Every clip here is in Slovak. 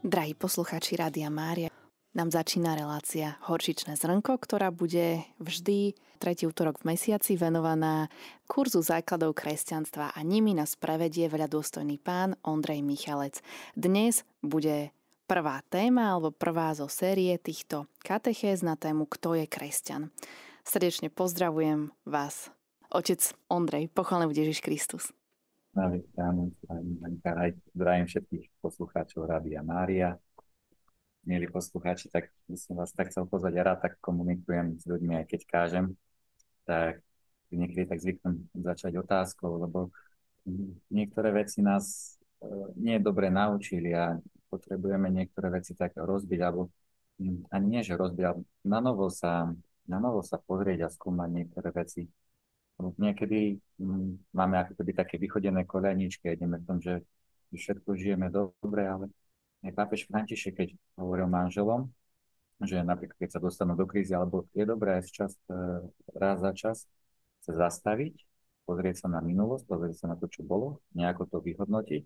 Drahí poslucháči Rádia Mária, nám začína relácia Horčičné zrnko, ktorá bude vždy tretí útorok v mesiaci venovaná kurzu základov kresťanstva a nimi nás prevedie veľa dôstojný pán Ondrej Michalec. Dnes bude prvá téma alebo prvá zo série týchto katechéz na tému Kto je kresťan. Srdečne pozdravujem vás, otec Ondrej, pochválený Ježiš Kristus. Zdravím všetkých poslucháčov Rádia Mária. Milí poslucháči, tak by som vás tak chcel pozvať a rád tak komunikujem s ľuďmi, aj keď kážem. Tak niekedy tak zvyknem začať otázkou, lebo niektoré veci nás e, nie dobre naučili a potrebujeme niektoré veci tak rozbiť, alebo ani nie, že rozbiť, ale na novo sa, na novo sa pozrieť a skúmať niektoré veci niekedy máme ako keby také vychodené koľajničky a ideme v tom, že všetko žijeme dobre, ale aj pápež František, keď hovoril manželom, že napríklad keď sa dostanú do krízy, alebo je dobré čas, e, raz za čas sa zastaviť, pozrieť sa na minulosť, pozrieť sa na to, čo bolo, nejako to vyhodnotiť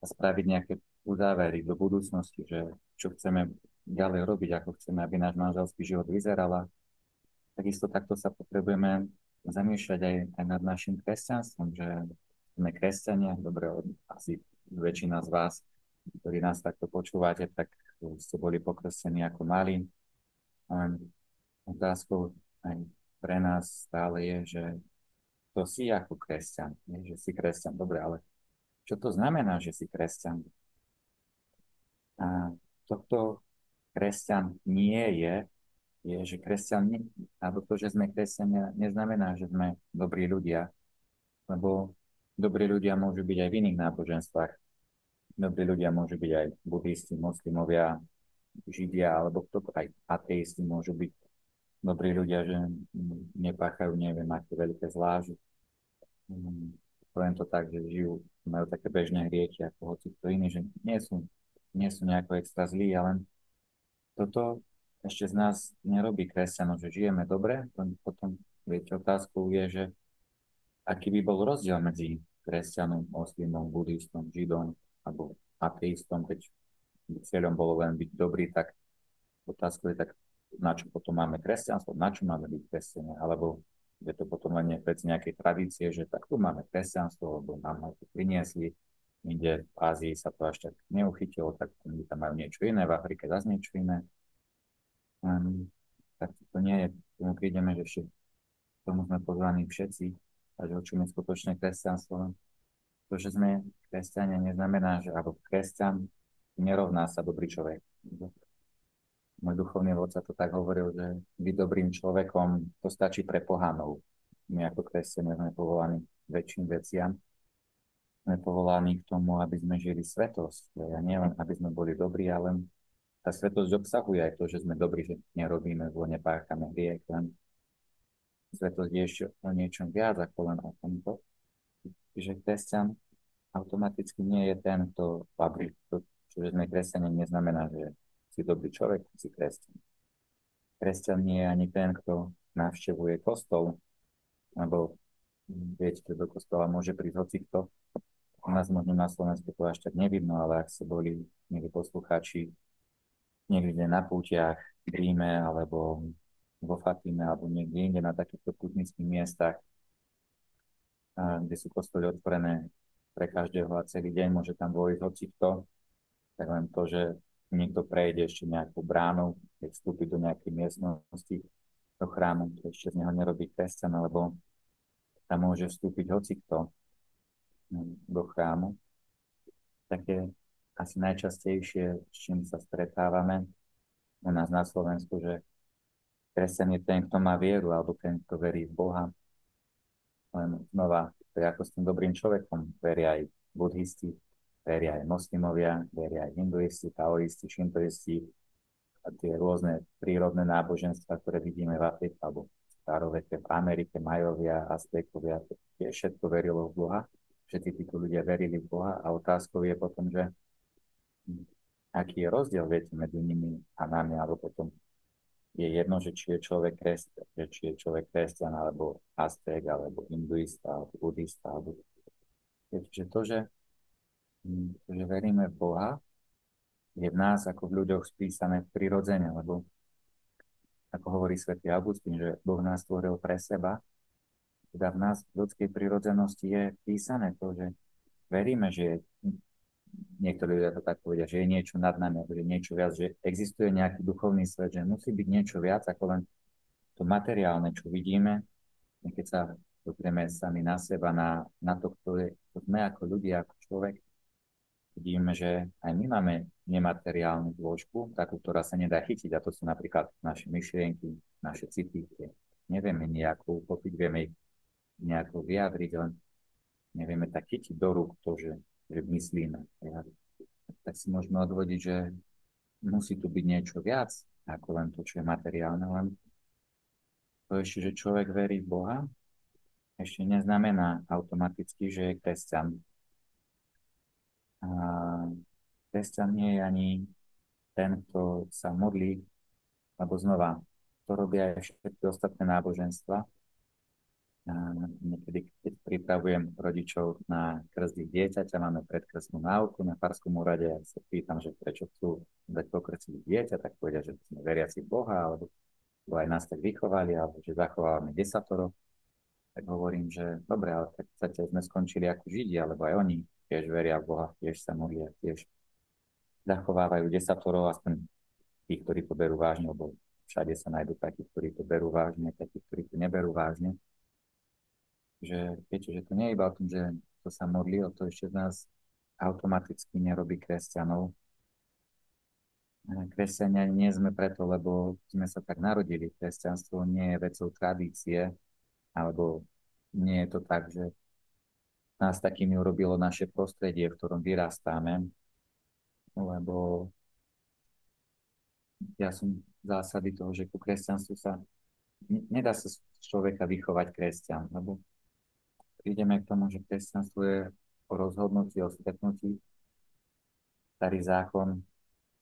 a spraviť nejaké uzávery do budúcnosti, že čo chceme ďalej robiť, ako chceme, aby náš manželský život vyzeral. Takisto takto sa potrebujeme zamýšľať aj, aj nad našim kresťanstvom, že sme kresťania, dobre, asi väčšina z vás, ktorí nás takto počúvate, tak ste boli pokrstení ako mali. Otázkou aj pre nás stále je, že to si ako kresťan, nie? že si kresťan, dobre, ale čo to znamená, že si kresťan? A toto kresťan nie je, je, že kresťan, alebo to, že sme kresťania, neznamená, že sme dobrí ľudia, lebo dobrí ľudia môžu byť aj v iných náboženstvách. Dobrí ľudia môžu byť aj buddhisti, moslimovia, židia, alebo kto aj ateisti môžu byť dobrí ľudia, že nepáchajú, neviem, aké veľké zlá, že poviem to tak, že žijú, majú také bežné hrieky ako hoci kto iný, že nie sú, nie sú nejako extra zlí, ale toto ešte z nás nerobí kresťanov, že žijeme dobre, potom viete, otázkou je, že aký by bol rozdiel medzi kresťanom, moslimom, buddhistom, židom alebo ateistom, keď cieľom bolo len byť dobrý, tak otázkou je tak, na čo potom máme kresťanstvo, na čo máme byť kresťania, alebo je to potom len vec nejakej tradície, že tak tu máme kresťanstvo, lebo nám to priniesli, inde v Ázii sa to až tak neuchytilo, tak tam majú niečo iné, v Afrike zase niečo iné. Um, tak to nie je, tomu prídeme, že všet, tomu sme pozvaní všetci, a že je skutočné kresťanstvo. To, že sme kresťania, neznamená, že alebo kresťan nerovná sa dobrý človek. Môj duchovný vodca to tak hovoril, že byť dobrým človekom, to stačí pre pohanov. My ako kresťania sme povolaní väčším veciam. Sme povolaní k tomu, aby sme žili svetosť. A nie len, aby sme boli dobrí, ale tá svetosť obsahuje aj to, že sme dobrí, že nerobíme zlo, nepáchame hriech, len svetosť je ešte o niečom viac ako len o tomto. Čiže kresťan automaticky nie je ten, kto patrí. To, sme kresťania, neznamená, že si dobrý človek, si kresťan. Kresťan nie je ani ten, kto navštevuje kostol, lebo viete, že do kostola môže prísť hoci kto. U nás možno na Slovensku to až tak nevidno, ale ak sa boli milí poslucháči niekde na pútiach v Ríme alebo vo Fatime alebo niekde inde na takýchto putnických miestach, kde sú kostoly otvorené pre každého a celý deň môže tam vojsť hoci kto, tak len to, že niekto prejde ešte nejakú bránu, keď vstúpi do nejakej miestnosti do chrámu, to ešte z neho nerobí kresťan, alebo tam môže vstúpiť hoci kto do chrámu. Také asi najčastejšie, s čím sa stretávame u nás na Slovensku, že kresťan je ten, kto má vieru, alebo ten, kto verí v Boha. Len znova, to je ako s tým dobrým človekom. Veria aj buddhisti, veria aj moslimovia, veria aj hinduisti, taoisti, šintoisti a tie rôzne prírodné náboženstva, ktoré vidíme v Afrike alebo staroveke v Amerike, Majovia, Aztekovia, tie všetko verilo v Boha. Všetci títo ľudia verili v Boha a otázkou je potom, že aký je rozdiel, viete, medzi nimi a nami, alebo potom je jedno, že či je človek kresťan, či je človek kresťan, alebo aztek, alebo hinduista, alebo buddhista, alebo... Že to, že, že veríme v Boha, je v nás ako v ľuďoch spísané prirodzene, lebo ako hovorí svätý Augustín, že Boh nás stvoril pre seba, teda v nás v ľudskej prirodzenosti je písané to, že veríme, že je, niektorí ľudia to tak povedia, že je niečo nad nami, že je niečo viac, že existuje nejaký duchovný svet, že musí byť niečo viac ako len to materiálne, čo vidíme, keď sa pozrieme sami na seba, na, na to, kto, je, kto sme ako ľudia, ako človek, vidíme, že aj my máme nemateriálnu zložku, takú, ktorá sa nedá chytiť, a to sú napríklad naše myšlienky, naše city, kde nevieme nejako uchopiť, vieme ich nejako vyjadriť, len nevieme tak chytiť do rúk to, že, že myslíme. Tak si môžeme odvodiť, že musí tu byť niečo viac, ako len to, čo je materiálne, len to ešte, že človek verí v Boha, ešte neznamená automaticky, že je kresťan. A kresťan nie je ani ten, kto sa modlí, alebo znova, to robia aj všetky ostatné náboženstva. Niekedy, keď pripravujem rodičov na ich dieťaťa, máme predkrstnú náuku na Farskom úrade, a sa pýtam, že prečo chcú dať pokrstiť dieťa, tak povedia, že sme veriaci Boha, alebo aj nás tak vychovali, alebo že zachovávame desatoro tak hovorím, že dobre, ale tak podstate sme skončili ako Židia, lebo aj oni tiež veria v Boha, tiež sa modlia, tiež zachovávajú desatorov, aspoň tí, ktorí to berú vážne, lebo všade sa nájdú takí, ktorí to berú vážne, takí, ktorí to neberú vážne. Že viete, že to nie je iba o tom, že to sa modlí, o to ešte z nás automaticky nerobí kresťanov. Kresťania nie sme preto, lebo sme sa tak narodili. Kresťanstvo nie je vecou tradície, alebo nie je to tak, že nás takými urobilo naše prostredie, v ktorom vyrastáme, lebo ja som zásady toho, že ku kresťanstvu sa nedá sa z človeka vychovať kresťan, lebo prídeme k tomu, že kresťanstvo je o rozhodnutí, o stretnutí. Starý zákon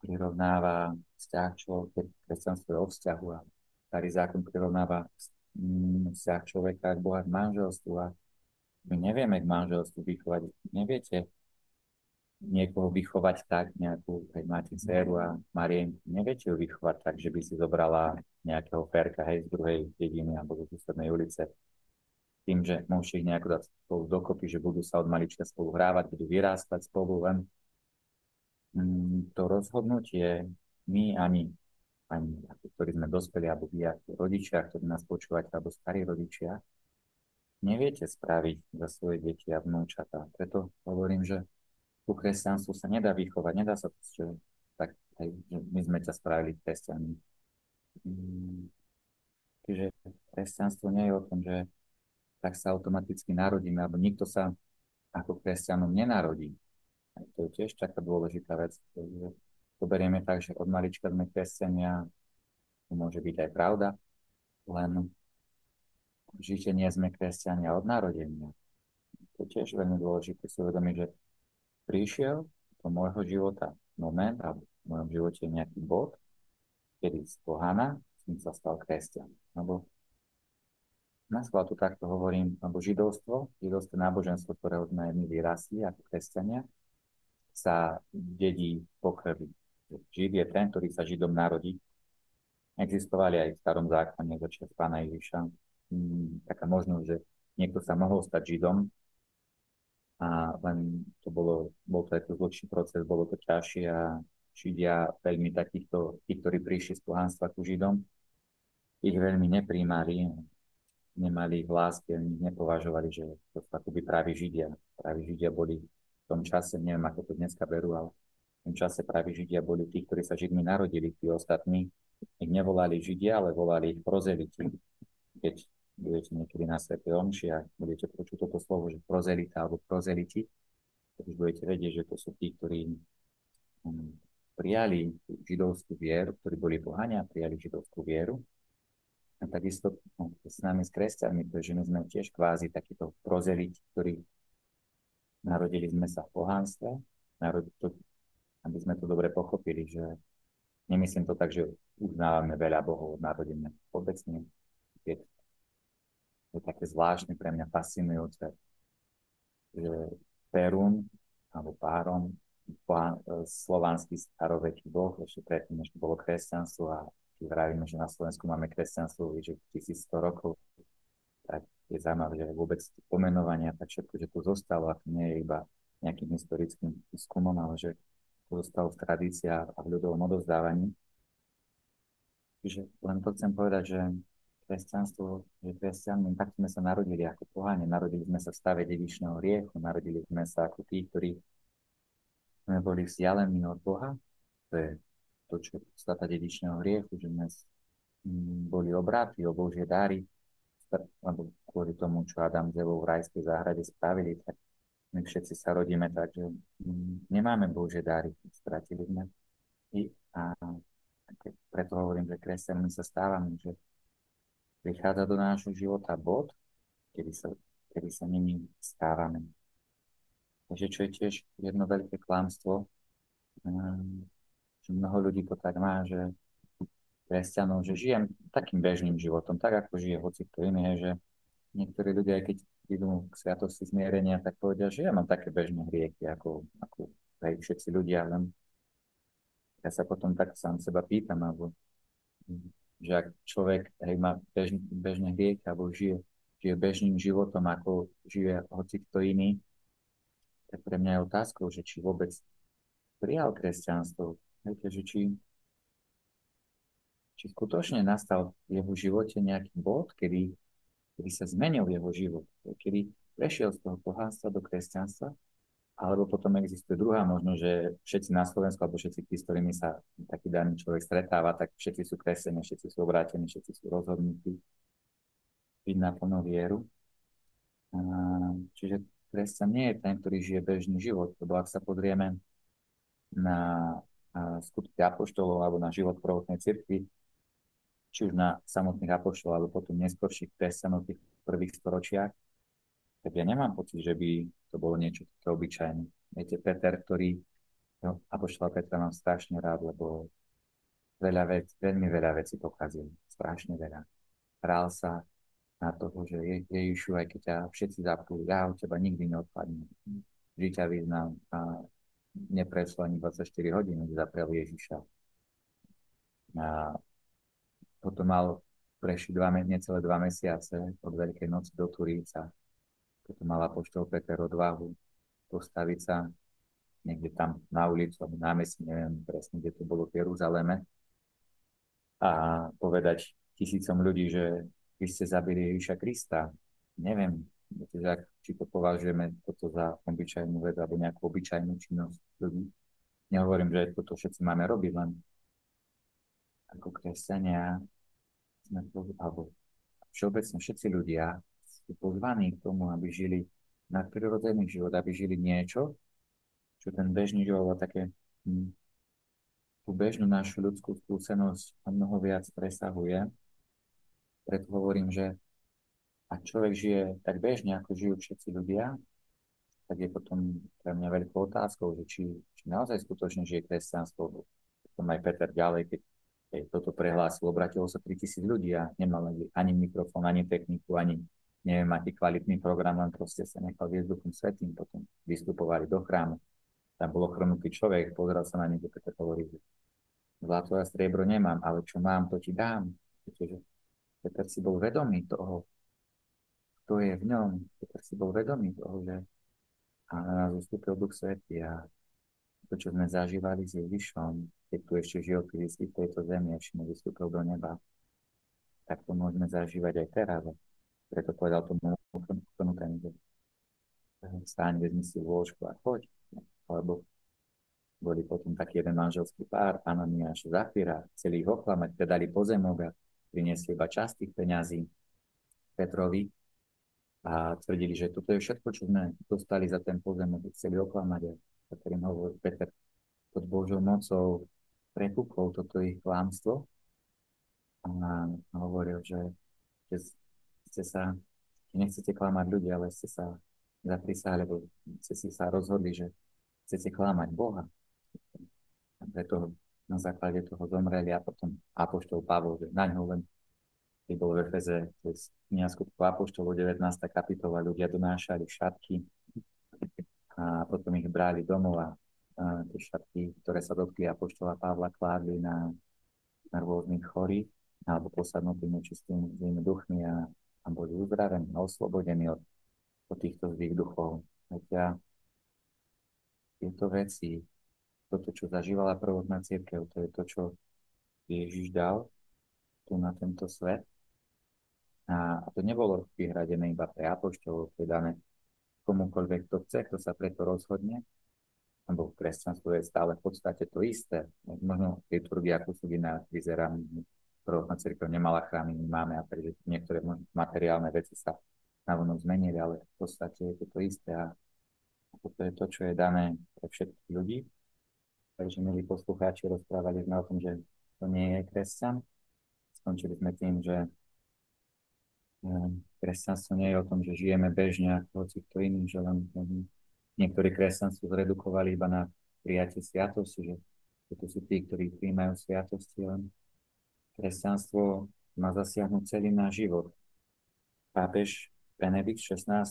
prirovnáva vzťah človek, kresťanstvo je o vzťahu a starý zákon prirovnáva vzťah človeka k Boha k manželstvu a my nevieme k manželstvu vychovať. Neviete niekoho vychovať tak, nejakú, keď máte dceru a Marien, neviete ju vychovať tak, že by si zobrala nejakého ferka, hej, z druhej dediny alebo zo susednej ulice. Tým, že môžete ich nejako dať spolu dokopy, že budú sa od malička spolu hrávať, budú vyrástať spolu, len mm, to rozhodnutie my ani ani ktorí sme dospeli, alebo vy ako rodičia, ktorí nás počúvate, alebo starí rodičia, neviete spraviť za svoje deti a vnúčatá. Preto hovorím, že ku kresťanstvu sa nedá vychovať, nedá sa že, tak, my sme ťa spravili kresťanmi. Mm, čiže kresťanstvo nie je o tom, že tak sa automaticky narodíme, alebo nikto sa ako kresťanom nenarodí. A to je tiež taká dôležitá vec, že to berieme tak, že od malička sme kresťania, to môže byť aj pravda, len určite nie sme kresťania od narodenia. To je tiež veľmi dôležité si uvedomiť, že prišiel do môjho života moment, alebo v mojom živote nejaký bod, kedy z pohana som sa stal kresťan. Lebo na schvál tu takto hovorím, lebo židovstvo, židovské náboženstvo, ktorého sme my vyrasli ako kresťania, sa dedí po krvi. Žid je ten, ktorý sa Židom narodí. Existovali aj v starom zákone začiat pána Ježiša. Hmm, taká možnosť, že niekto sa mohol stať Židom, a len to bolo, bol to ako zločný proces, bolo to ťažšie a Židia veľmi takýchto, tí, ktorí prišli z pohanstva ku Židom, ich veľmi nepríjmali, nemali lásky, oni nepovažovali, že to sú akoby právi Židia. Právi Židia boli v tom čase, neviem ako to dneska berú, ale v tom čase práve Židia boli tí, ktorí sa Židmi narodili, tí ostatní ich nevolali Židia, ale volali ich prozeliti. Keď budete niekedy na Sv. Omši a budete počuť toto slovo, že prozelita alebo prozeliti, tak už budete vedieť, že to sú tí, ktorí um, prijali židovskú vieru, ktorí boli pohania a prijali židovskú vieru. A takisto no, s nami, s kresťanmi, pretože my sme tiež kvázi takíto prozeliti, ktorí narodili sme sa v pohánstve, aby sme to dobre pochopili, že nemyslím to tak, že uznávame veľa bohov od narodenia. Obecne je to také zvláštne pre mňa fascinujúce, že Perun alebo Páron slovanský staroveký boh, ešte predtým, než bolo kresťanstvo a vravíme, že na Slovensku máme kresťanstvo že 1100 rokov, tak je zaujímavé, že vôbec pomenovania, tak všetko, že tu zostalo a to nie je iba nejakým historickým výskumom, ale že to zostalo v tradíciách a v ľudovom odozdávaní. Čiže len to chcem povedať, že kresťanstvo, že kresťanmi, tak sme sa narodili ako poháne, narodili sme sa v stave dedičného riechu, narodili sme sa ako tí, ktorí sme boli vzdialení od Boha, to je to, čo je podstata dedičného riechu, že sme boli obráty o Božie dáry, lebo kvôli tomu, čo Adam s v rajskej záhrade spravili, tak my všetci sa rodíme tak, že nemáme Božie dáry, stratili sme. I, a preto hovorím, že kresťanmi sa stávame, že prichádza do nášho života bod, kedy sa, kedy sa nimi stávame. Takže čo je tiež jedno veľké klamstvo, ehm, že mnoho ľudí to tak má, že kresťanov, že žijem takým bežným životom, tak ako žije hoci kto iný, že niektorí ľudia, keď idú k sviatosti zmierenia, tak povedia, že ja mám také bežné hriechy, ako, ako aj všetci ľudia, len ja sa potom tak sám seba pýtam, alebo že ak človek hej, má bežný, bežné hriechy, alebo žije, žije bežným životom, ako žije hoci kto iný, tak pre mňa je otázkou, že či vôbec prijal kresťanstvo. Viete, že či, či skutočne nastal v jeho živote nejaký bod, kedy, kedy sa zmenil jeho život, kedy prešiel z toho pohánstva do kresťanstva, alebo potom existuje druhá možnosť, že všetci na Slovensku, alebo všetci tí, s ktorými sa taký daný človek stretáva, tak všetci sú kresení, všetci sú obrátení, všetci sú rozhodnutí byť na plnú vieru. Čiže kresťan nie je ten, ktorý žije bežný život, lebo ak sa pozrieme na, skutky apoštolov alebo na život prvotnej cirkvi, či už na samotných apoštolov alebo potom neskôrších kresťanov v prvých storočiach, tak ja nemám pocit, že by to bolo niečo také obyčajné. Viete, Peter, ktorý, no, apoštola Petra mám strašne rád, lebo veľa vec, veľmi veľa vecí pokazil, strašne veľa. Hral sa, na toho, že je, Ježišu, aj keď ťa všetci zapnú, ja od teba nikdy neodpadnem. Vždy ťa vyznám neprešlo ani 24 hodín, kde zaprel Ježiša. A potom mal prešli dva, necelé dva mesiace od Veľkej noci do Turíca. Potom mal apoštol Peter odvahu postaviť sa niekde tam na ulicu, alebo námestí, neviem presne, kde to bolo v Jeruzaleme, a povedať tisícom ľudí, že vy ste zabili Ježiša Krista. Neviem, či to považujeme toto za obyčajnú vec alebo nejakú obyčajnú činnosť ľudí. Nehovorím, že toto všetci máme robiť, len ako kresťania sme alebo všeobecne všetci ľudia sú pozvaní k tomu, aby žili nadprirodzený život, aby žili niečo, čo ten bežný život také hm, tú bežnú našu ľudskú skúsenosť a mnoho viac presahuje preto hovorím, že ak človek žije tak bežne, ako žijú všetci ľudia, tak je potom pre mňa veľkou otázkou, že či, či naozaj skutočne žije kresťanstvo. Potom aj Peter ďalej, keď, keď toto prehlásil, obratilo sa 3000 ľudí a nemal ani mikrofón, ani techniku, ani neviem, aký kvalitný program, len proste sa nechal viesť duchom svetým, potom vystupovali do chrámu. Tam bolo chrnutý človek, pozeral sa na niekde, Peter hovorí, že zlato a striebro nemám, ale čo mám, to ti dám. Čiže Peter si bol vedomý toho, kto je v ňom. Peter si bol vedomý toho, že a na nás ustúpil Duch Svetý a to, čo sme zažívali s Ježišom, keď tu ešte žil fyzicky v tejto zemi, ešte nevystúpil do neba, tak to môžeme zažívať aj teraz. Preto povedal tomu ten, že stáň, vezmi si lôžku a choď. Alebo boli potom taký jeden manželský pár, Ananiáš Zafira, celý ich oklamať, predali pozemok a priniesli iba časť tých peňazí Petrovi a tvrdili, že toto je všetko, čo sme dostali za ten pozemok, chceli oklamať. A ktorým hovorí Peter, pod Božou mocou prepukol toto ich klámstvo a hovoril, že, že ste sa, nechcete klamať ľudí, ale ste sa zaprísali, lebo ste si sa rozhodli, že chcete klamať Boha. A preto na základe toho zomreli a potom Apoštol Pavol, že na ňo len keď bol v Efeze, to je kniha skutkov Apoštolov 19. kapitola, ľudia donášali šatky a potom ich brali domov a tie šatky, ktoré sa dotkli Apoštola Pavla, kládli na, na rôznych chorých alebo posadnutí nečistými duchmi a, a boli uzdravení a oslobodení od, od týchto zlých duchov. Veď tieto veci, toto, čo zažívala prvotná církev, to je to, čo Ježiš dal tu na tento svet. A, to nebolo vyhradené iba pre apoštolov, to je dané komukoľvek, kto chce, kto sa preto rozhodne, lebo kresťanstvo je stále v podstate to isté. Možno liturgia iná vyzerá, prvotná církev nemala chrámy, my máme a pretože niektoré materiálne veci sa navonok zmenili, ale v podstate je to to isté a toto je to, čo je dané pre všetkých ľudí. Takže milí poslucháči, rozprávali sme o tom, že to nie je kresťan. Skončili sme tým, že kresťanstvo nie je o tom, že žijeme bežne ako hoci kto iný, že len niektorí kresťanstvo zredukovali iba na prijatie sviatosti, že to sú tí, ktorí príjmajú sviatosti, len kresťanstvo má zasiahnuť celý náš život. Pápež Benedikt XVI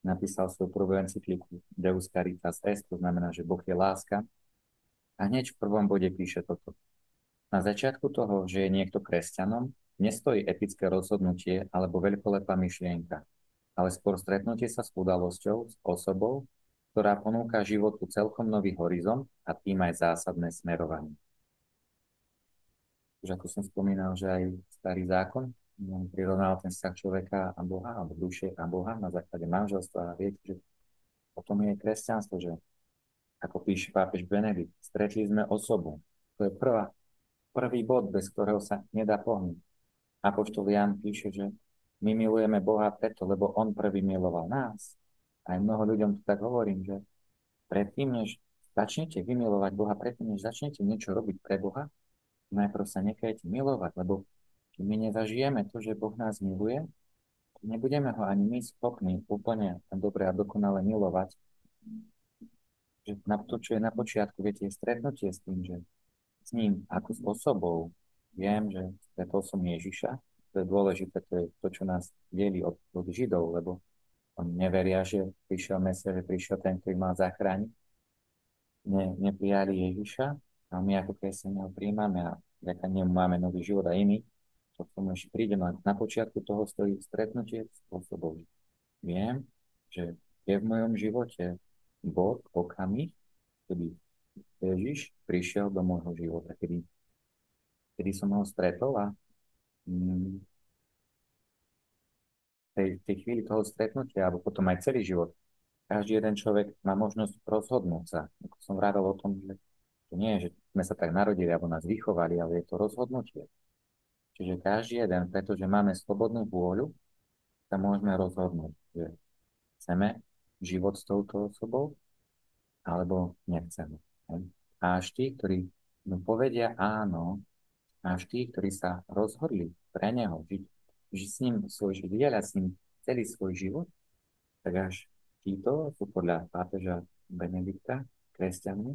napísal svoju prvú encykliku Deus Caritas Est, to znamená, že Boh je láska. A hneď v prvom bode píše toto. Na začiatku toho, že je niekto kresťanom, nestojí etické rozhodnutie alebo veľkolepá myšlienka, ale skôr stretnutie sa s udalosťou, s osobou, ktorá ponúka životu celkom nový horizont a tým aj zásadné smerovanie. Už ako som spomínal, že aj starý zákon prirovnal ten vzťah človeka a Boha, alebo duše a Boha na základe manželstva. A viete, že o tom je kresťanstvo, že ako píše pápež Benedikt, stretli sme osobu. To je prvá, prvý bod, bez ktorého sa nedá pohnúť. Apoštol Jan píše, že my milujeme Boha preto, lebo On prvý miloval nás. Aj mnoho ľuďom to tak hovorím, že predtým, než začnete vymilovať Boha, predtým, než začnete niečo robiť pre Boha, najprv sa nechajte milovať, lebo keď my nezažijeme to, že Boh nás miluje, nebudeme ho ani my schopní úplne dobre a dokonale milovať. Že na to, čo je na počiatku, viete, je stretnutie s tým, že s ním ako s osobou viem, že stretol som Ježiša. To je dôležité, to je to, čo nás delí od, od Židov, lebo oni neveria, že prišiel Mesiaš, že prišiel ten, ktorý mal zachrániť. Ne, neprijali Ježiša a my ako kresťania ho príjmame a vďaka nemu máme nový život a iný to tomu ešte prídem, ale na počiatku toho stojí stretnutie s osobou. Viem, že je v mojom živote bod, okamih, kedy Ježiš prišiel do môjho života, kedy, kedy som ho stretol a mm, tej, tej chvíli toho stretnutia, alebo potom aj celý život, každý jeden človek má možnosť rozhodnúť sa. Ako som vravel o tom, že to nie je, že sme sa tak narodili alebo nás vychovali, ale je to rozhodnutie. Čiže každý jeden, pretože máme slobodnú vôľu, sa môžeme rozhodnúť, že chceme život s touto osobou, alebo nechceme. A až tí, ktorí mu povedia áno, až tí, ktorí sa rozhodli pre neho žiť, žiť s ním svoj život, vydieľať s ním celý svoj život, tak až títo sú podľa pápeža Benedikta kresťanmi,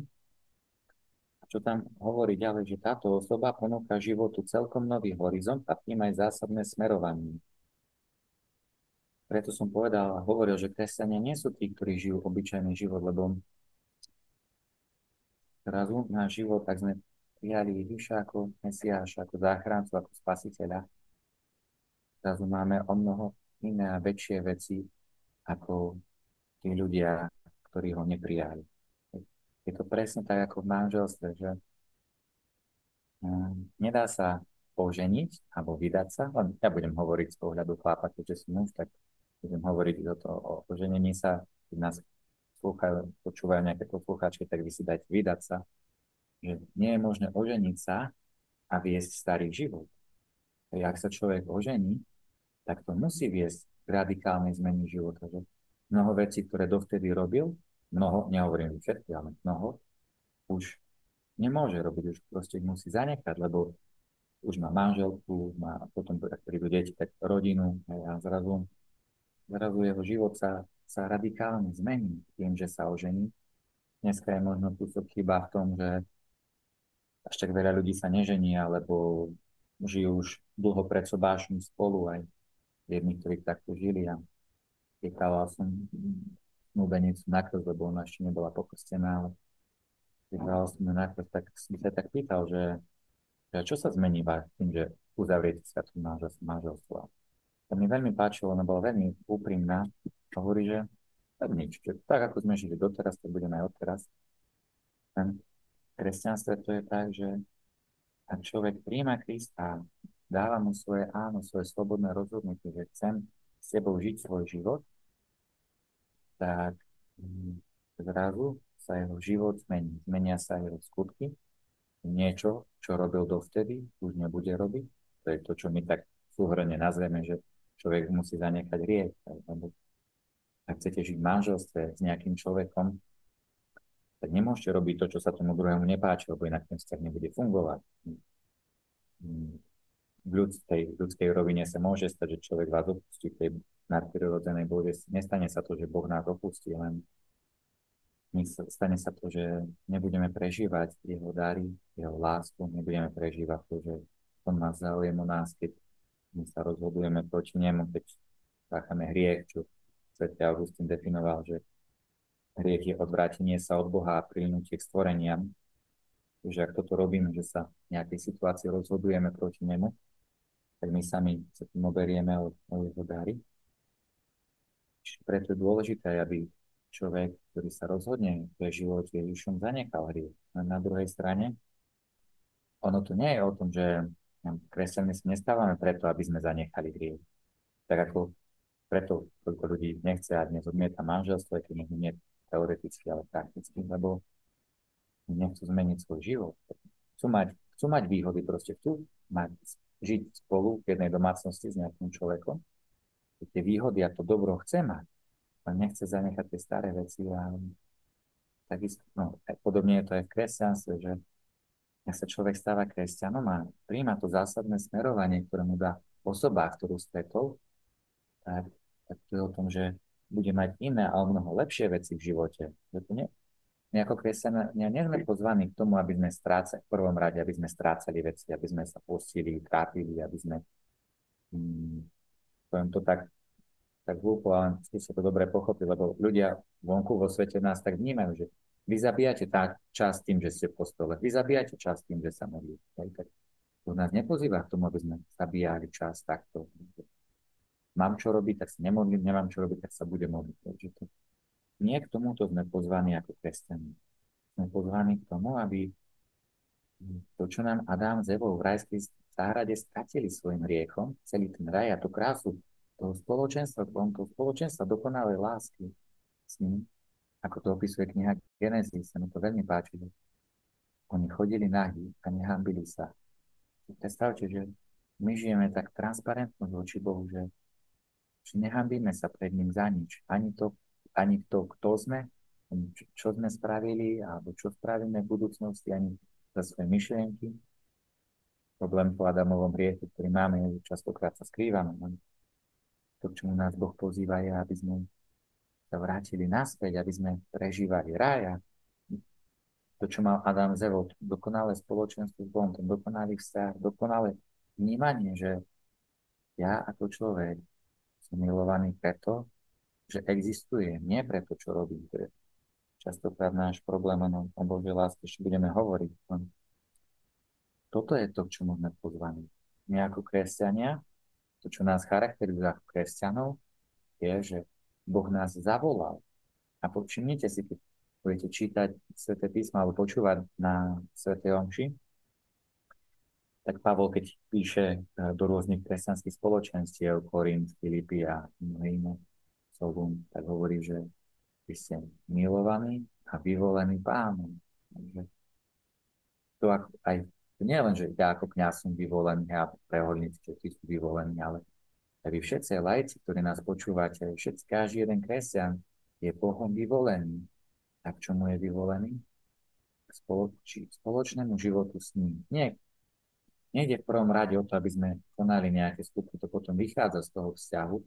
čo tam hovorí ďalej, že táto osoba ponúka životu celkom nový horizont a tým aj zásadné smerovanie. Preto som povedal a hovoril, že kresťania nie sú tí, ktorí žijú obyčajný život, lebo zrazu náš život, tak sme prijali Ježiša ako Mesiáša, ako záchrancu, ako spasiteľa. Zrazu máme o mnoho iné a väčšie veci ako tí ľudia, ktorí ho neprijali. Je to presne tak ako v manželstve, že um, nedá sa poženiť alebo vydať sa, len ja budem hovoriť z pohľadu chlapa, keďže som muž, tak budem hovoriť o, to, o poženení sa, keď nás slúchajú, počúvajú nejaké poslucháčky, tak vy si dať vydať sa, že nie je možné oženiť sa a viesť starý život. A ak sa človek ožení, tak to musí viesť k radikálnej zmene života. Že mnoho vecí, ktoré dovtedy robil, mnoho, nehovorím všetky, ale mnoho, už nemôže robiť, už proste musí zanechať, lebo už má manželku, má potom, ak prídu deti, tak rodinu a zrazu, zrazu jeho život sa, sa radikálne zmení tým, že sa ožení. Dneska je možno kúsok chyba v tom, že až tak veľa ľudí sa nežení, alebo žijú už dlho pred sobášmi spolu, aj jedni, ktorí takto žili a týkala som snúbenicu na krst, lebo ona ešte nebola pokrstená, ale Keď som najprv, tak som sa tak pýtal, že, že čo sa zmení tým, že uzavriete sviatku manželstva. To mi veľmi páčilo, ona bola veľmi úprimná. Hovorí, že tak nič, že tak ako sme žili doteraz, to budeme aj odteraz. Kresťanstve to je tak, že ak človek príjma Krista, dáva mu svoje áno, svoje slobodné rozhodnutie, že chcem s tebou žiť svoj život, tak mm, zrazu sa jeho život zmení. Zmenia sa jeho skutky. Niečo, čo robil dovtedy, už nebude robiť. To je to, čo my tak súhrne nazveme, že človek musí zanechať riek. Lebo ak chcete žiť v manželstve s nejakým človekom, tak nemôžete robiť to, čo sa tomu druhému nepáči, lebo inak ten vzťah nebude fungovať. V ľudskej, v ľudskej rovine sa môže stať, že človek vás opustí v tej nadprirodzenej bode. Nestane sa to, že Boh nás opustí, len stane sa to, že nebudeme prežívať jeho dary, jeho lásku, nebudeme prežívať to, že on má záujem o nás, keď my sa rozhodujeme proti nemu, keď páchame hriech, čo Sv. Augustín definoval, že hriech je odvrátenie sa od Boha a prilnutie k stvoreniam. Takže ak toto robíme, že sa v nejakej situácii rozhodujeme proti nemu, tak my sami sa tým oberieme o, o jeho dary. Preto je dôležité, aby človek, ktorý sa rozhodne v živote Ježišom, zanechal hriech. Na druhej strane, ono to nie je o tom, že kresťania sa nestávame preto, aby sme zanechali hriech. Tak ako preto koľko ľudí nechce a dnes odmieta manželstvo, keď možno nie teoreticky, ale prakticky, lebo nechcú zmeniť svoj život. Chcú mať, chcú mať výhody, proste chcú mať, žiť spolu v jednej domácnosti s nejakým človekom. Tie výhody a to dobro chce mať len nechce zanechať tie staré veci a takisto, no, podobne je to aj v kresťanstve, že ak sa človek stáva kresťanom a príjma to zásadné smerovanie, ktoré mu dá osoba, ktorú stretol, tak, tak to je o tom, že bude mať iné a mnoho lepšie veci v živote. Že to nie, my ako kresťania nie sme pozvaní k tomu, aby sme strácali, v prvom rade, aby sme strácali veci, aby sme sa postili, trápili, aby sme, hm, poviem to tak, tak hlúpo, ale ste sa to dobre pochopili, lebo ľudia vonku vo svete nás tak vnímajú, že vy zabíjate tá čas tým, že ste v postole, vy zabíjate čas tým, že sa modlíte. Tak to nás nepozýva k tomu, aby sme zabíjali čas takto. Mám čo robiť, tak sa nemodlím, nemám čo robiť, tak sa budem modliť. Takže to, nie k tomuto sme pozvaní ako kresťania. Sme pozvaní k tomu, aby to, čo nám Adam z Evou v rajskej záhrade stratili svojim riechom, celý ten raj a tú krásu toho spoločenstva, toho spoločenstva dokonalej lásky s ním, ako to opisuje kniha Genesis, sa mi to veľmi páči, že oni chodili nahy a nehambili sa. Predstavte, že my žijeme tak transparentno voči Bohu, že nehambíme sa pred ním za nič. Ani to, ani to, kto sme, ani čo, sme spravili, alebo čo spravíme v budúcnosti, ani za svoje myšlienky. Problém po Adamovom hriechu, ktorý máme, je, že častokrát sa skrývame to, čo nás Boh pozýva, je, aby sme sa vrátili naspäť, aby sme prežívali rája. To, čo mal Adam z Evou, dokonalé spoločenstvo s Bohom, ten dokonalý vzťah, dokonalé vnímanie, že ja ako človek som milovaný preto, že existuje, nie preto, čo robí. Častokrát náš problém, no, o Božej láske ešte budeme hovoriť. Toto je to, k čomu sme pozvaní. My ako kresťania to, čo nás charakterizuje ako kresťanov, je, že Boh nás zavolal. A počimnite si, keď budete čítať Sveté písma alebo počúvať na Svete Omši, tak Pavol, keď píše e, do rôznych kresťanských spoločenstiev, Korint, Filipy a iné, tak hovorí, že vy ste milovaní a vyvolení pánom. Takže to aj nie len, že ja ako kňaz som vyvolený a prehodníci, tí sú vyvolení, ale aj vy všetci lajci, ktorí nás počúvate, všetci, každý jeden kresťan je Bohom vyvolený. A k čomu je vyvolený? Spoloč- spoločnému životu s ním. Nie, nejde v prvom rade o to, aby sme konali nejaké skutky, to potom vychádza z toho vzťahu,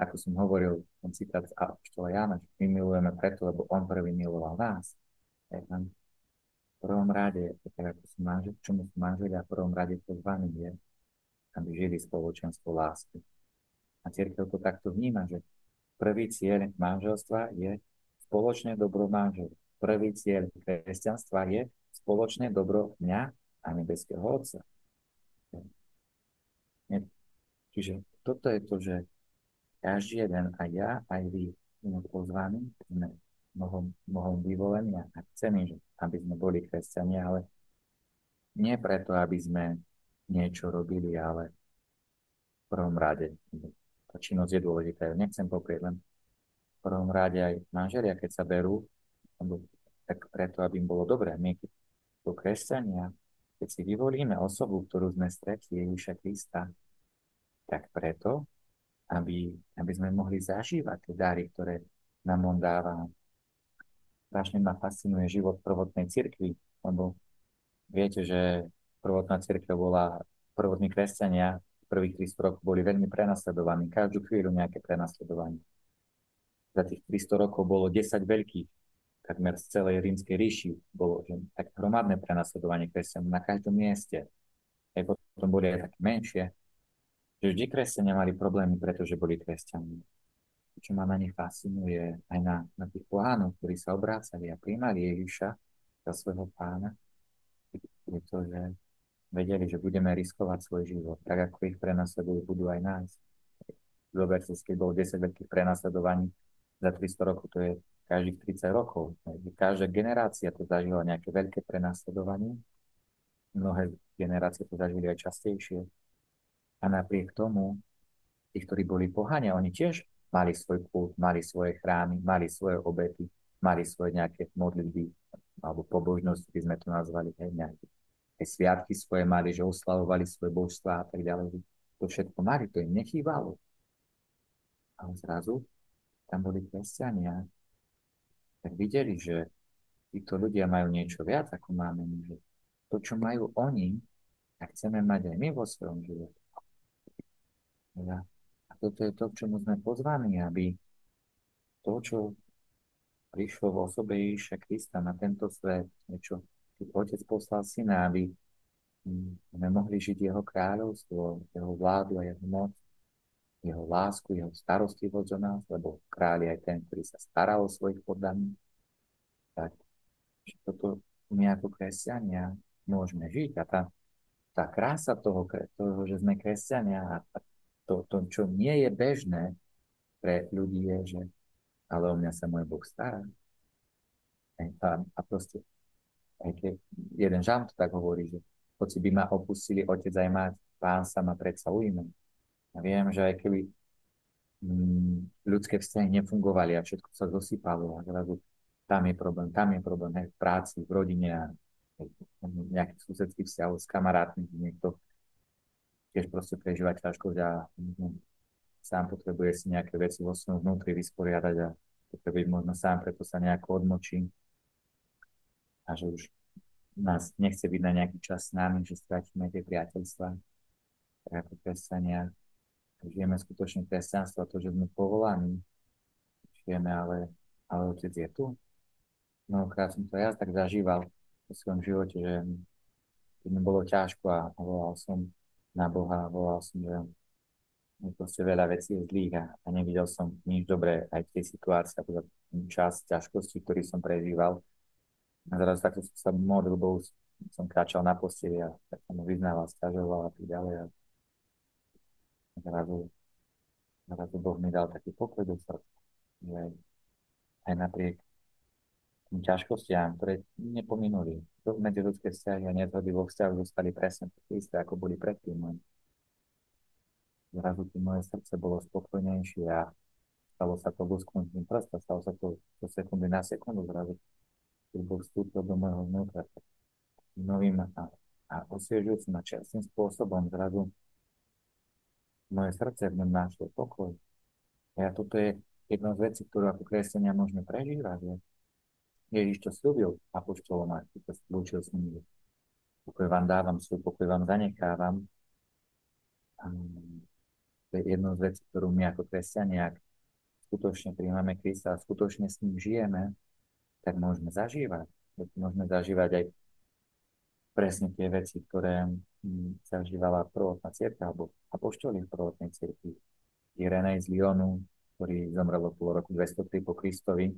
ako som hovoril, ten citát z Apoštola Jana, že my milujeme preto, lebo on prvý miloval nás. Je tam v prvom rade, tak ako sú manžel, čomu sú manželia, v prvom rade to zvaný je, aby žili spoločenstvo lásky. A církev to takto vníma, že prvý cieľ manželstva je spoločné dobro manžel. prvý cieľ kresťanstva je spoločné dobro mňa a nebeského Otca. Čiže toto je to, že každý jeden, aj ja, aj vy, sme pozvaní, sme mohom, mohom vyvolení a chceme, že aby sme boli kresťania, ale nie preto, aby sme niečo robili, ale v prvom rade, tá činnosť je dôležitá. Nechcem poprieť len v prvom rade aj manželia, keď sa berú, tak preto, aby im bolo dobré. My, to kresťania, keď si vyvolíme osobu, ktorú sme stretli, Ježiša Krista, tak preto, aby, aby sme mohli zažívať tie dary, ktoré nám on dáva. Strašne ma fascinuje život prvotnej cirkvi, lebo viete, že prvotná cirkev bola, prvotní kresťania prvých 300 rokov boli veľmi prenasledovaní, každú chvíľu nejaké prenasledovanie. Za tých 300 rokov bolo 10 veľkých takmer z celej rímskej ríši bolo že tak hromadné prenasledovanie kresťanov na každom mieste. Aj potom boli aj také menšie, že vždy kresťania mali problémy, pretože boli kresťanmi. Čo ma na nich fascinuje, aj na, na tých pohánov, ktorí sa obrácali a príjmali Ježiša za svojho pána, je to, že vedeli, že budeme riskovať svoj život. Tak ako ich prenasledujú, budú aj nás. Zoberte keď bolo 10 veľkých prenasledovaní za 300 rokov, to je každých 30 rokov. Každá generácia to zažila nejaké veľké prenasledovanie. Mnohé generácie to zažili aj častejšie. A napriek tomu, tí, ktorí boli pohania, oni tiež mali svoj kult, mali svoje chrámy, mali svoje obety, mali svoje nejaké modlitby alebo pobožnosť, by sme to nazvali, aj nejaké aj sviatky svoje mali, že oslavovali svoje božstva a tak ďalej. To všetko mali, to im nechýbalo. Ale zrazu tam boli kresťania, tak videli, že títo ľudia majú niečo viac, ako máme my. To, čo majú oni, tak chceme mať aj my vo svojom živote. A toto je to, k čomu sme pozvaní, aby to, čo prišlo v osobe Ježiša Krista na tento svet, niečo, Otec poslal syna, aby sme mohli žiť jeho kráľovstvo, jeho vládu a jeho moc, jeho lásku, jeho starostlivosť o nás, lebo kráľ je aj ten, ktorý sa stará o svojich poddaných. Tak toto my ako kresťania môžeme žiť. A tá, tá krása toho, toho, že sme kresťania a to, to, čo nie je bežné pre ľudí, je, že ale o mňa sa môj Boh stará. A, a proste, aj keď jeden to tak hovorí, že hoci by ma opustili otec aj mať, pán sa ma predsa ujme. Viem, že aj keby mm, ľudské vzťahy nefungovali a všetko sa zosypalo a zrazu tam je problém, tam je problém aj v práci, v rodine a nejakých susedských vzťahov s kamarátmi, niekto tiež proste prežíva ťažkosť a mm, sám potrebuje si nejaké veci vo svojom vnútri vysporiadať a potrebuje možno sám, preto sa nejako odmočí. A že už nás nechce byť na nejaký čas s nami, že stratíme tie priateľstva ako kresťania žijeme skutočne kresťanstvo, to, že sme povolaní, žijeme, ale, ale Otec je tu. Mnohokrát som to ja tak zažíval v svojom živote, že keď mi bolo ťažko a volal som na Boha, volal som, že proste veľa vecí je zlých a, a nevidel som nič dobré aj v tej situácii, ako čas ťažkosti, ktorý som prežíval. A zrazu takto som sa modlil, Bohu som kráčal na posteli a tak som vyznával, stiažoval a tak ďalej. A zrazu, zrazu Boh mi dal taký pokoj do srdca, že aj napriek tým ťažkostiam, ktoré nepominuli, to medzi ľudské vzťahy a nezhody vo vzťahu zostali presne také isté, ako boli predtým. Zrazu tým moje srdce bolo spokojnejšie a stalo sa to lusknutím prsta, stalo sa to do sekundy na sekundu zrazu. Keď Boh vstúpil do môjho vnútra, novým a, a osviežujúcim a čerstvým spôsobom zrazu moje srdce v ňom našlo pokoj. A toto je jedna z vecí, ktorú ako kresťania môžeme prežívať. Je. Ježiš to slúbil apoštolom a to slúčil s nimi. Pokoj vám dávam, svoj pokoj vám zanechávam. To je jedna z vecí, ktorú my ako kresťania, ak skutočne príjmame Krista a skutočne s ním žijeme, tak môžeme zažívať. Môžeme zažívať aj presne tie veci, ktoré hm, zažívala prvotná círka, alebo apoštoli v prvotnej církvi. Irenej z Lyonu, ktorý zomrel okolo roku 203 po Kristovi,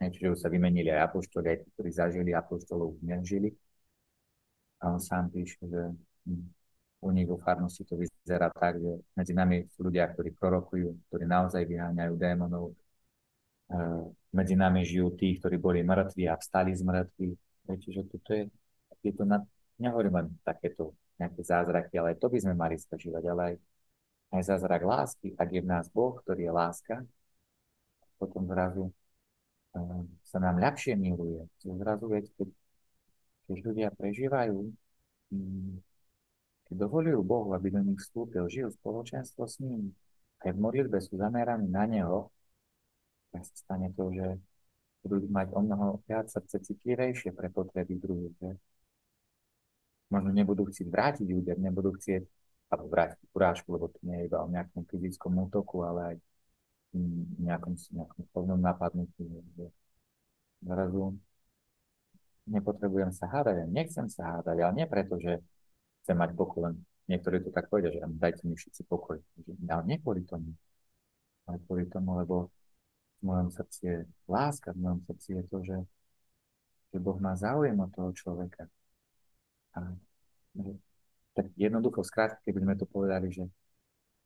Čiže už sa vymenili aj apoštoli, aj tí, ktorí zažili apoštolov, nežili. A on sám píše, že hm, u nich vo farnosti to vyzerá tak, že medzi nami sú ľudia, ktorí prorokujú, ktorí naozaj vyháňajú démonov. Medzi nami žijú tí, ktorí boli mŕtvi a vstali z mŕtvych. Čiže toto je, je to na, nehovorím len takéto nejaké zázraky, ale to by sme mali zažívať, ale aj, aj zázrak lásky. Ak je v nás Boh, ktorý je láska, potom zrazu uh, sa nám ľahšie miluje. Zrazu, viete, keď, keď ľudia prežívajú, um, keď dovolujú Bohu, aby do nich vstúpil, žijú spoločenstvo s ním, aj v modlitbe sú zameraní na Neho, tak sa stane to, že budú mať o mnoho viac srdce citlivejšie pre potreby druhých. Možno nebudú chcieť vrátiť úder, nebudú chcieť alebo vrátiť urážku, lebo to nie je iba o nejakom fyzickom útoku, ale aj nejakom, nejakom slovnom napadnutí. Zrazu nepotrebujem sa hádať, nechcem sa hádať, ale nie preto, že chcem mať pokoj, len niektorí to tak povedia, že dajte mi všetci pokoj. Ale nie kvôli tomu, ale kvôli tomu, lebo v mojom srdci je láska, v mojom srdci je to, že, že Boh má záujem o toho človeka. A, tak jednoducho, skrátke, keby sme to povedali, že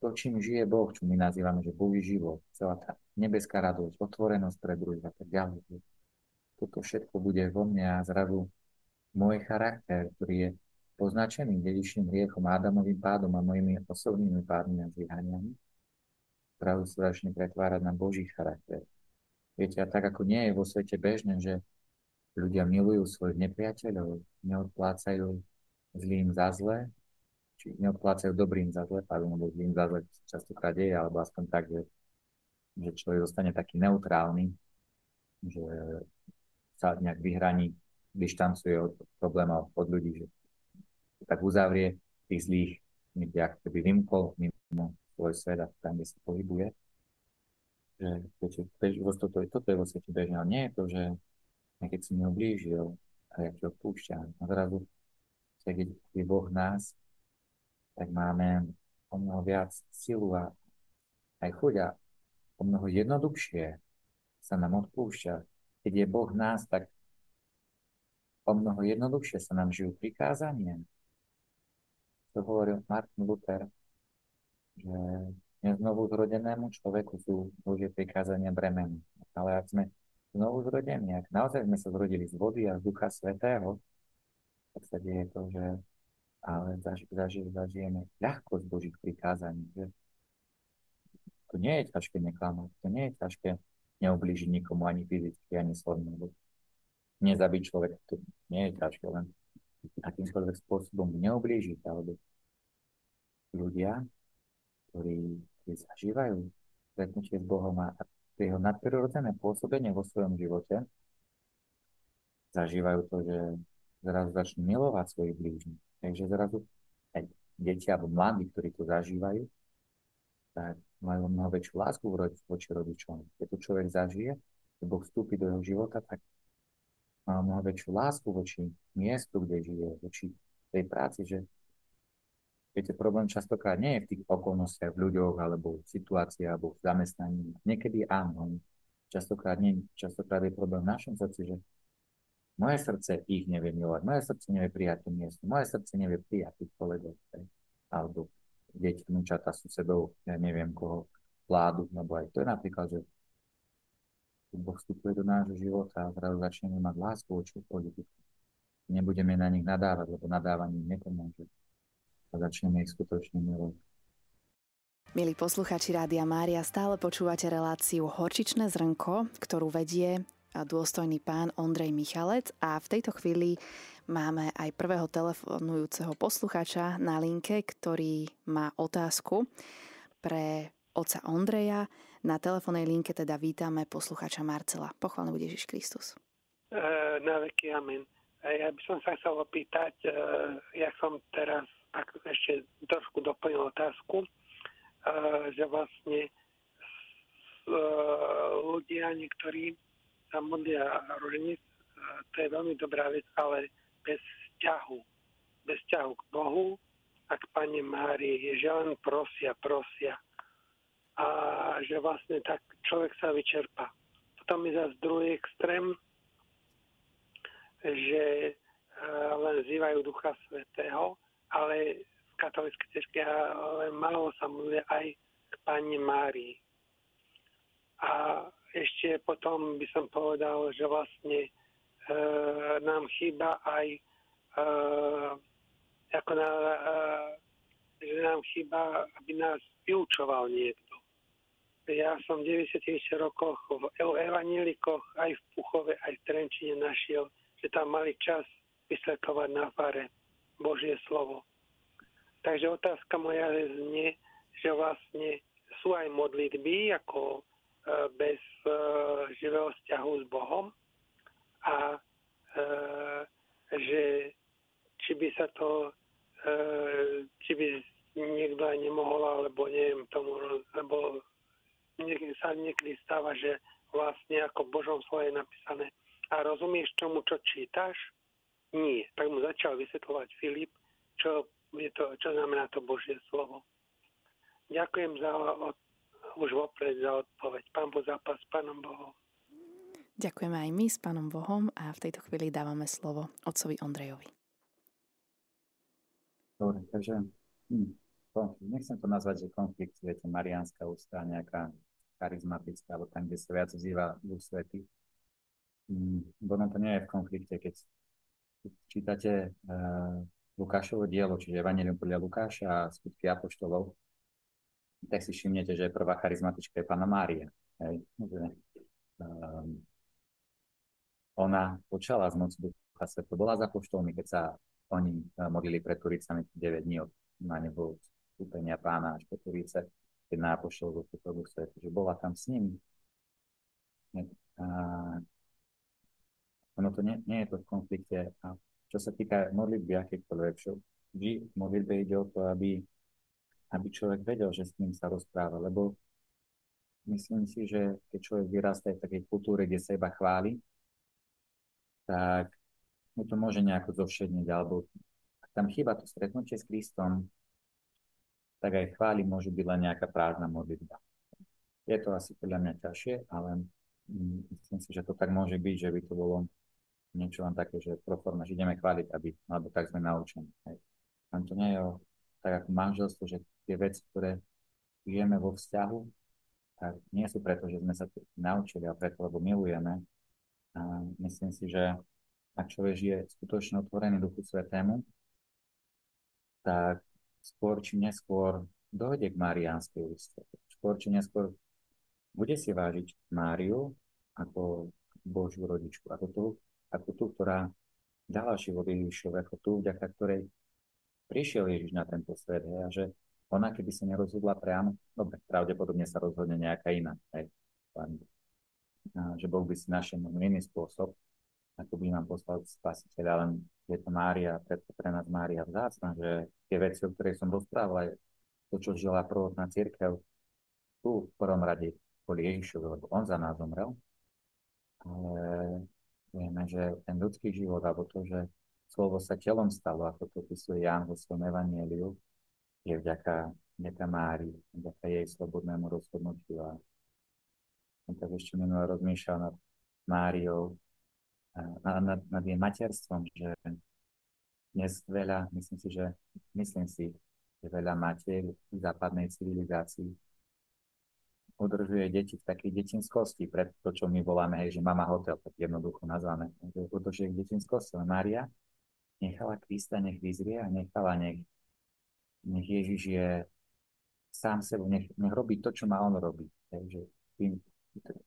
to, čím žije Boh, čo my nazývame, že Boží život, celá tá nebeská radosť, otvorenosť pre druhých a tak ďalej. Toto všetko bude vo mne a zrazu môj charakter, ktorý je poznačený dedičným hriechom, Ádamovým pádom a mojimi osobnými pádmi a zlyhaniami, zrazu sa začne pretvárať na Boží charakter. Viete, a tak ako nie je vo svete bežné, že ľudia milujú svojich nepriateľov, neodplácajú zlým za zle, či neodplácajú dobrým za zle, pardon, lebo zlým za zle častokrát je, alebo aspoň tak, že, že človek zostane taký neutrálny, že sa nejak vyhraní, dištancuje od problémov, od ľudí, že tak uzavrie tých zlých, niekde ako keby vymkol mimo svoj svet a tam, kde sa pohybuje. Že, viete, toto, toto je vo svete bežné, ale nie je to, že keď si mi ublížil a ja ti odpúšťam. A zrazu, keď je Boh nás, tak máme o mnoho viac silu a aj chuť a o mnoho jednoduchšie sa nám odpúšťa. Keď je Boh nás, tak o mnoho jednoduchšie sa nám žijú prikázanie. To hovoril Martin Luther, že neznovu zrodenému človeku sú Božie prikázania bremeny. Ale ak sme znovu zrodení. Ak naozaj sme sa zrodili z vody a z Ducha Svetého, tak sa deje to, že ale zaži, zaži, zažijeme ľahkosť Božích prikázaní. Že to nie je ťažké neklamať, to nie je ťažké neublížiť nikomu ani fyzicky, ani slovne. Nezabiť človek, to nie je ťažké, len akýmkoľvek spôsobom neublížiť, alebo ľudia, ktorí, ktorí zažívajú stretnutie s Bohom a jeho nadprirodzené pôsobenie vo svojom živote zažívajú to, že zrazu začnú milovať svojich blížnych. Takže zrazu aj deti alebo mladí, ktorí to zažívajú, tak majú mnoho väčšiu lásku voči rodičom. Keď to človek zažije, keď Boh vstúpi do jeho života, tak má mnoho väčšiu lásku voči miestu, kde žije, voči tej práci, že Viete, problém častokrát nie je v tých okolnostiach, v ľuďoch, alebo v situácii, alebo v zamestnaní. Niekedy áno, častokrát nie. Častokrát je problém v našom srdci, že moje srdce ich nevie milovať, moje srdce nevie prijať to miesto, moje srdce nevie prijať tých kolegov, alebo deti, vnúčata, susedov, ja neviem koho, vládu, alebo aj to je napríklad, že Boh vstupuje do nášho života a zrazu začneme mať lásku voči politiku. Nebudeme na nich nadávať, lebo nadávanie nepomôže a začneme ich skutočne milovať. Milí posluchači Rádia Mária, stále počúvate reláciu Horčičné zrnko, ktorú vedie dôstojný pán Ondrej Michalec a v tejto chvíli máme aj prvého telefonujúceho posluchača na linke, ktorý má otázku pre oca Ondreja. Na telefónnej linke teda vítame posluchača Marcela. Pochválený bude Ježiš Kristus. E, na veky amen. E, ja by som sa chcel opýtať, e, ja som teraz ak ešte trošku doplnil otázku, že vlastne ľudia niektorí sa modlia roženic, to je veľmi dobrá vec, ale bez vzťahu, bez vzťahu k Bohu a k Pane Márii, že len prosia, prosia a že vlastne tak človek sa vyčerpa. To potom je zase druhý extrém, že len zývajú Ducha Svetého, ale v katolíckej cirkvi len málo sa modlia aj k Pani Márii. A ešte potom by som povedal, že vlastne e, nám chýba aj e, ako na, e, že nám chýba, aby nás vyučoval niekto. Ja som v 90 rokoch v evanelikoch aj v Puchove, aj v Trenčine našiel, že tam mali čas vysvetľovať na fare Božie slovo. Takže otázka moja znie, že vlastne sú aj modlitby ako e, bez e, živého vzťahu s Bohom a e, že či by sa to, či by niekto aj nemohol, alebo neviem tomu, lebo sa niekedy stáva, že vlastne ako v Božom slove je napísané a rozumieš tomu, čo čítaš? Nie. Tak mu začal vysvetľovať Filip, čo, je to, čo znamená to Božie slovo. Ďakujem za, od, už vopred za odpoveď. Pán Boh zápas s Pánom Bohom. Ďakujeme aj my s Pánom Bohom a v tejto chvíli dávame slovo otcovi Ondrejovi. Dobre, takže hm, nechcem to nazvať, že konflikt, viete, Mariánska ústa, nejaká charizmatická, alebo tam, kde sa viac vzýva Duch Svety. Hm, ono to nie je v konflikte, keď čítate uh, Lukášovo dielo, čiže Evangelium podľa Lukáša a skutky Apoštolov, tak si všimnete, že prvá charizmatička je Pána Mária. Hej. Um, ona počala z moci Ducha Sveto, bola za poštolmi, keď sa oni uh, modlili pred Turicami 9 dní od na nebo vstúpenia pána až po Turice, keď na Apoštol Duch Sveto, že bola tam s ním. Uh, ono to nie, nie je to v konflikte. A čo sa týka modlitby akékoľvek, vždy v modlitbe ide o to, aby, aby človek vedel, že s ním sa rozpráva, lebo myslím si, že keď človek vyrastá v takej kultúre, kde sa iba chváli, tak mu to môže nejako zovšedniť, alebo ak tam chýba to stretnutie s Kristom, tak aj chváli môžu byť len nejaká prázdna modlitba. Je to asi podľa mňa ťažšie, ale myslím si, že to tak môže byť, že by to bolo niečo len také, že pro forma, že ideme chváliť, aby, alebo tak sme naučení. Hej. Tam to nie je o, tak ako manželstvo, že tie veci, ktoré žijeme vo vzťahu, tak nie sú preto, že sme sa naučili, a preto, lebo milujeme. A myslím si, že ak človek žije skutočne otvorený Duchu Svetému, tak skôr či neskôr dojde k Mariánskej úcte. Skôr či neskôr bude si vážiť Máriu ako Božiu rodičku, ako tú, ako tú, ktorá dala život Ježišovi, ako tú, vďaka ktorej prišiel Ježiš na tento svet. Hej, a že ona, keby sa nerozhodla priamo, dobre, pravdepodobne sa rozhodne nejaká iná. Hej, a, že Boh by si našiel iný spôsob, ako by nám poslal spasiteľ, ale je to Mária, preto pre nás Mária vzácna, že tie veci, o ktorých som rozprával, to, čo žila prvotná církev, tu v prvom rade kvôli Ježišovi, lebo on za nás zomrel, ale Vieme, že ten ľudský život, alebo to, že slovo sa telom stalo, ako to opisuje Ján vo svojom evanieliu, je vďaka, vďaka Mári, vďaka jej slobodnému rozhodnutiu. A som tak ešte minulé rozmýšľal nad Máriou, nad, nad, nad jej materstvom, že dnes veľa, myslím si, že myslím si, že veľa matier v západnej civilizácii udržuje deti v takej detinskosti, pred to, čo my voláme, hej, že mama hotel, tak jednoducho nazvané. Udržuje v detinskosti. Ale Mária nechala Krista, nech vyzrie a nechala, nech, nech Ježiš je sám sebou, nech, nech robí to, čo má on robiť. Takže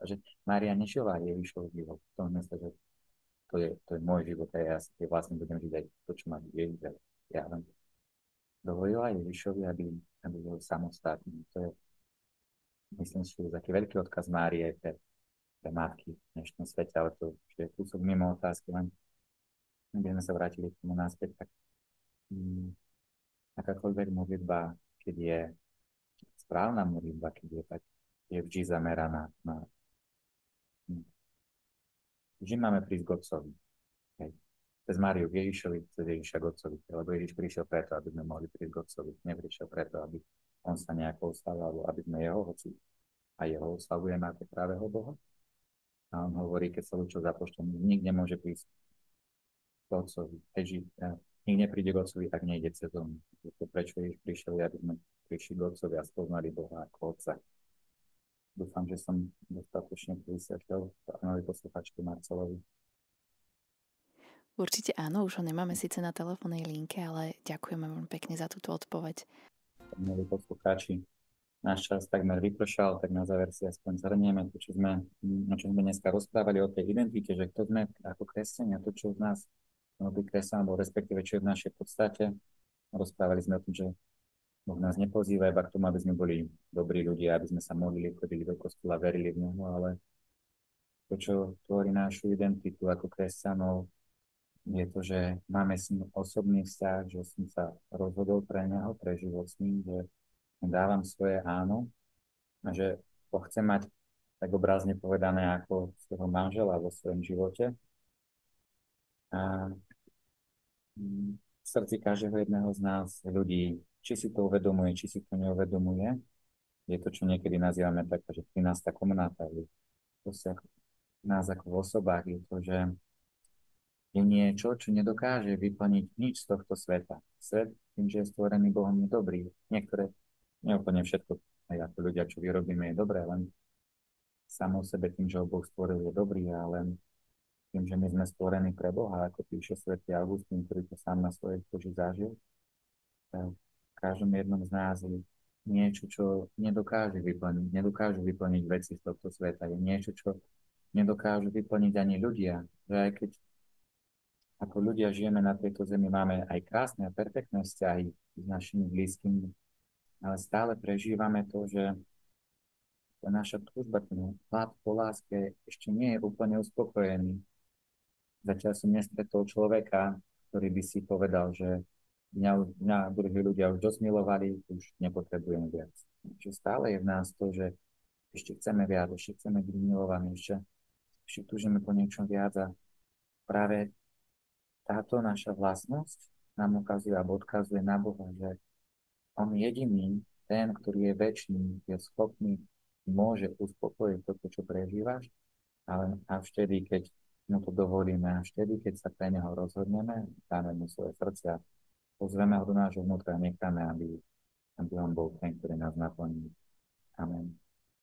že Mária nežila Ježišov život. V tom mysle, že to je, to je môj život a ja si vlastne budem žiť aj to, čo má Ježiš. Ja len dovolila Ježišovi, aby, aby bol samostatný. To je, myslím si, že taký veľký odkaz Márie pre, pre matky v dnešnom svete, ale to je kúsok mimo otázky, len aby sme sa vrátili k tomu náspäť, tak um, akákoľvek modlitba, keď je správna modlitba, keď je tak, je vždy zameraná na hm, vždy máme prísť k Otcovi. Hej. Cez Máriu k Ježišovi, cez Ježiša k Otcovi, lebo Ježiš prišiel preto, aby sme mohli prísť k Otcovi. Neprišiel preto, aby on sa nejako ostal, alebo aby sme jeho, hoci a jeho oslavujeme ako pravého Boha. A on hovorí, keď sa lúčil za poštom, nikde môže prísť k otcovi. Keďže nik nepríde k otcovi, tak nejde cez. To prečo Ježiš prišiel, aby sme prišli k otcovi a spoznali Boha ako otca. Dúfam, že som dostatočne vysvetlil pánovi posluchačke Marcelovi. Určite áno, už ho nemáme síce na telefónnej linke, ale ďakujeme veľmi pekne za túto odpoveď. Milí poslucháči, náš čas takmer vypršal, tak na záver si aspoň zhrnieme to, čo sme, o čom sme dneska rozprávali, o tej identite, že kto sme ako kresťania, to, čo z nás byť kresťan, alebo respektíve čo je v našej podstate. Rozprávali sme o tom, že Boh nás nepozýva iba k tomu, aby sme boli dobrí ľudia, aby sme sa modlili, chodili do kostola, verili v Neho, ale to, čo tvorí našu identitu ako kresťanov, je to, že máme s ním osobný vzťah, že som sa rozhodol pre neho, pre život s ním, že dávam svoje áno a že ho chcem mať tak obrazne povedané ako svojho manžela vo svojom živote. A v srdci každého jedného z nás ľudí, či si to uvedomuje, či si to neuvedomuje, je to, čo niekedy nazývame tak, že pri nás tá komunáta, to sa nás ako v osobách je to, že je niečo, čo nedokáže vyplniť nič z tohto sveta. Svet, tým, že je stvorený Bohom, je dobrý. Niektoré, neúplne všetko, aj ako ľudia, čo vyrobíme, je dobré, len samo sebe tým, že ho Boh stvoril, je dobrý, ale tým, že my sme stvorení pre Boha, ako píše svätý Augustín, ktorý to sám na svojej koži zažil, v každom jednom z nás je niečo, čo nedokáže vyplniť. Nedokážu vyplniť veci z tohto sveta. Je niečo, čo nedokážu vyplniť ani ľudia. Že aj keď ako ľudia žijeme na tejto zemi, máme aj krásne a perfektné vzťahy s našimi blízkymi, ale stále prežívame to, že tá naša túžba, ten hlad po láske ešte nie je úplne uspokojený. Zatiaľ som nestretol človeka, ktorý by si povedal, že mňa, mňa druhí ľudia už dosť milovali, už nepotrebujem viac. Čiže stále je v nás to, že ešte chceme viac, ešte chceme byť milovaní, ešte, ešte túžime po niečom viac a práve táto naša vlastnosť nám ukazuje alebo odkazuje na Boha, že On jediný, ten, ktorý je väčší, je schopný, môže uspokojiť to, čo prežívaš, ale až vtedy, keď mu to dovolíme, až vtedy, keď sa pre neho rozhodneme, dáme mu svoje srdcia, pozveme ho do nášho vnútra a necháme, aby, aby on bol ten, ktorý nás naplní. Amen.